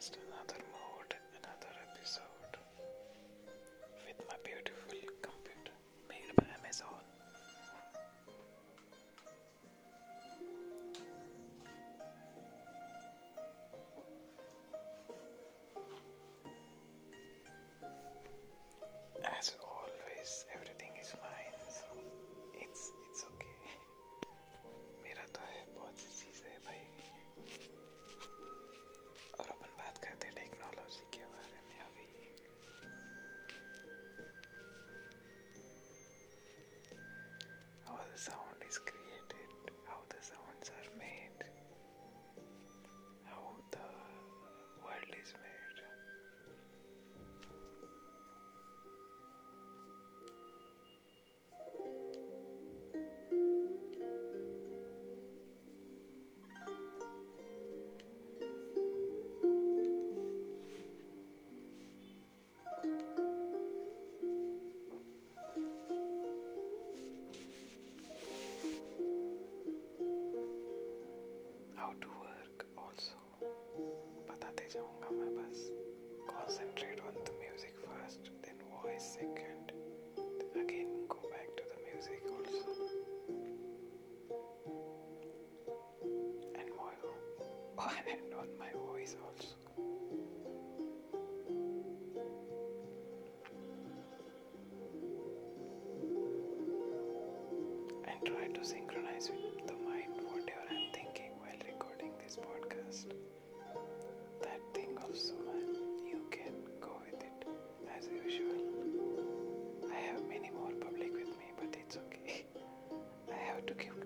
podcast, another mode, another episode with my beautiful computer made by Amazon. on my voice also. And try to synchronize with the mind whatever I'm thinking while recording this podcast. That thing also, man, you can go with it as usual. I have many more public with me, but it's okay. I have to give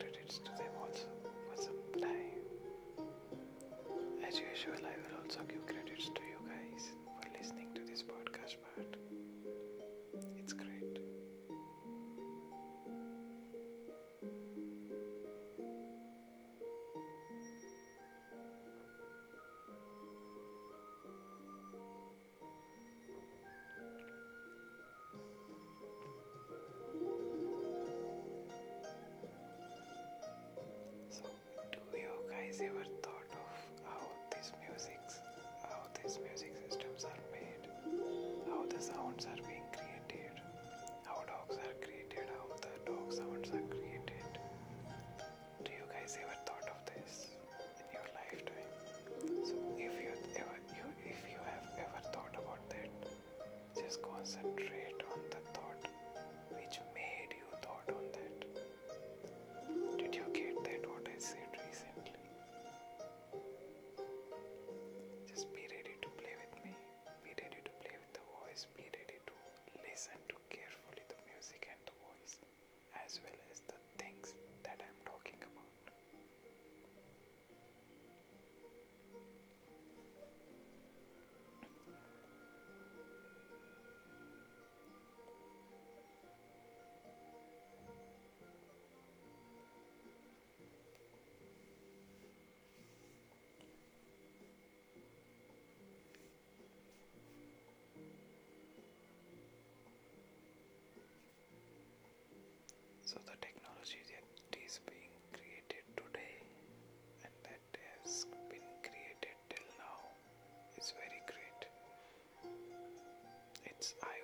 I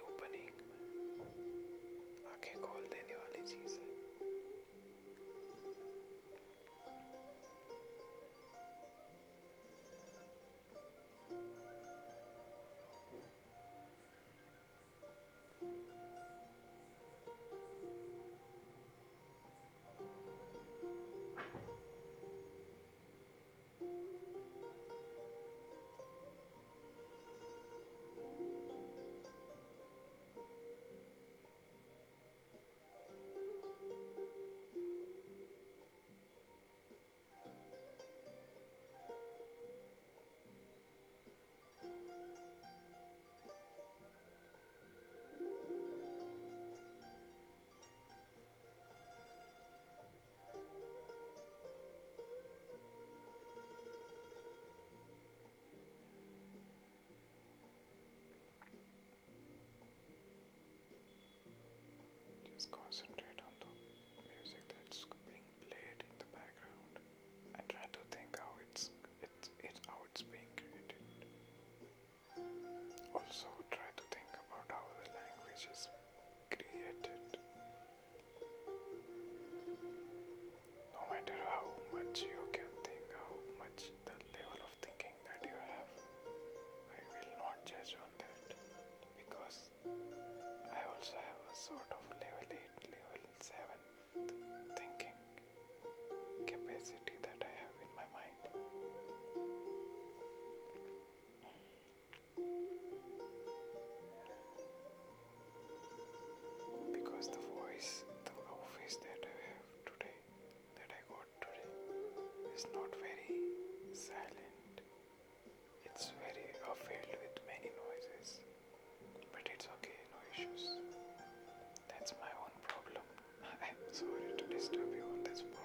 silent. It's very uh, filled with many noises. But it's okay, no issues. That's my own problem. I'm sorry to disturb you on this problem,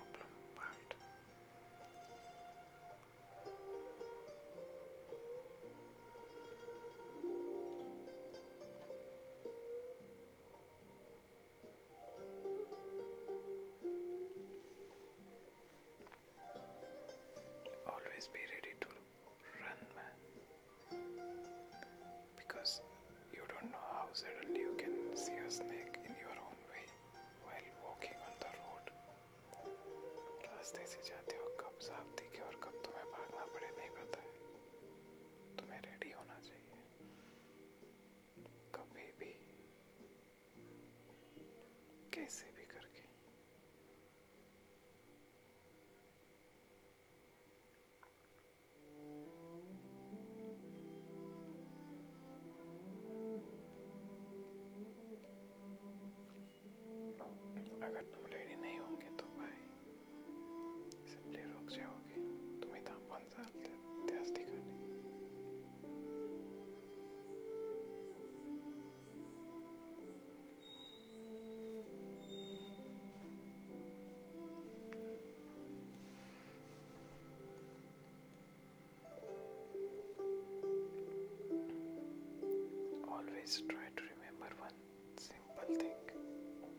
Always try to remember one simple thing.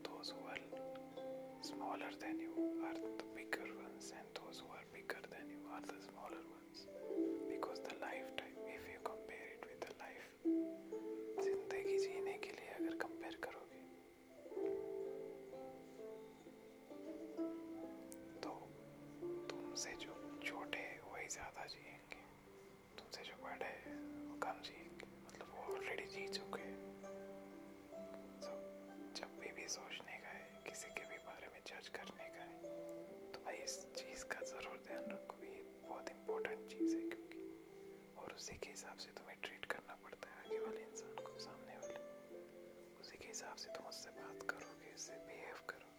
Those who are smaller than you are the bigger ones, and those who are bigger than you are the smaller ones. Because the lifetime, if you compare it with the life, ज़िंदगी जीने के लिए अगर compare करोगे वो already जी चुके So, जब भी भी सोचने का है किसी के भी बारे में जज करने का है तो भाई इस चीज़ का ज़रूर ध्यान रखो। ये बहुत इम्पोर्टेंट चीज़ है क्योंकि और उसी के हिसाब से तुम्हें ट्रीट करना पड़ता है आगे वाले इंसान को सामने वाले। उसी के हिसाब से तुम उससे बात करोगे उससे बिहेव करो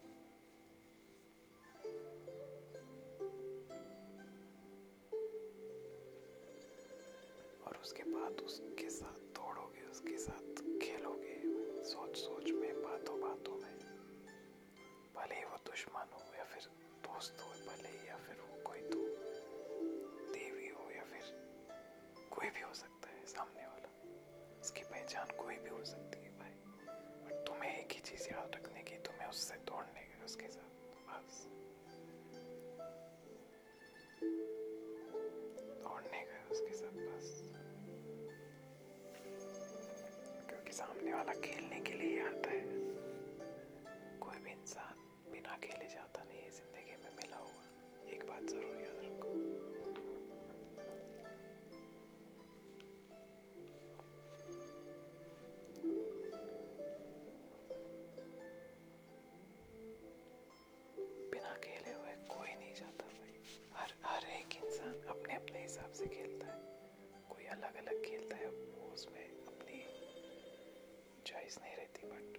और उसके बाद उसके साथ दौड़ोगे उसके साथ खेलोगे सोच सोच में बातों बातों में। भले ही वो दुश्मन हो या फिर दोस्त हो, भले ही या फिर वो कोई तो देवी हो या फिर कोई भी हो सकता है, सामने वाला। उसकी पहचान कोई भी हो सकती है सामने वाला खेलने के लिए आता है कोई भी इंसान बिना खेले जाता नहीं है, ज़िंदगी में मिला हुआ। एक बात ज़रूर याद रखो। बिना खेले हुए कोई नहीं जाता भाई। हर हर एक इंसान अपने अपने हिसाब से खेलता है। कोई अलग अलग खेलता चॉइस नहीं रहती बट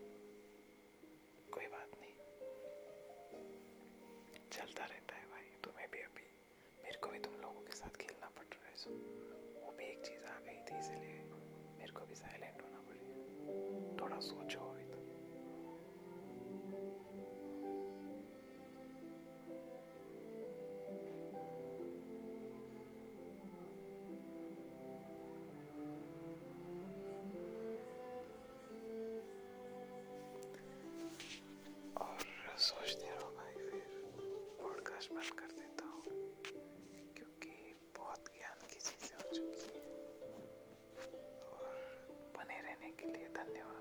कोई बात नहीं। चलता रहता है भाई। तुम्हें भी अभी मेरे को भी तुम लोगों के साथ खेलना पड़ रहा है सो वो भी एक चीज़ आ गई थी, इसलिए मेरे को भी साइलेंट होना पड़ेगा थोड़ा सोचो। सोचते रहो भाई फिर पॉडकास्ट बंद कर देता हूँ, क्योंकि बहुत ज्ञान की चीज़ें हो चुकी हैं। और बने रहने के लिए धन्यवाद।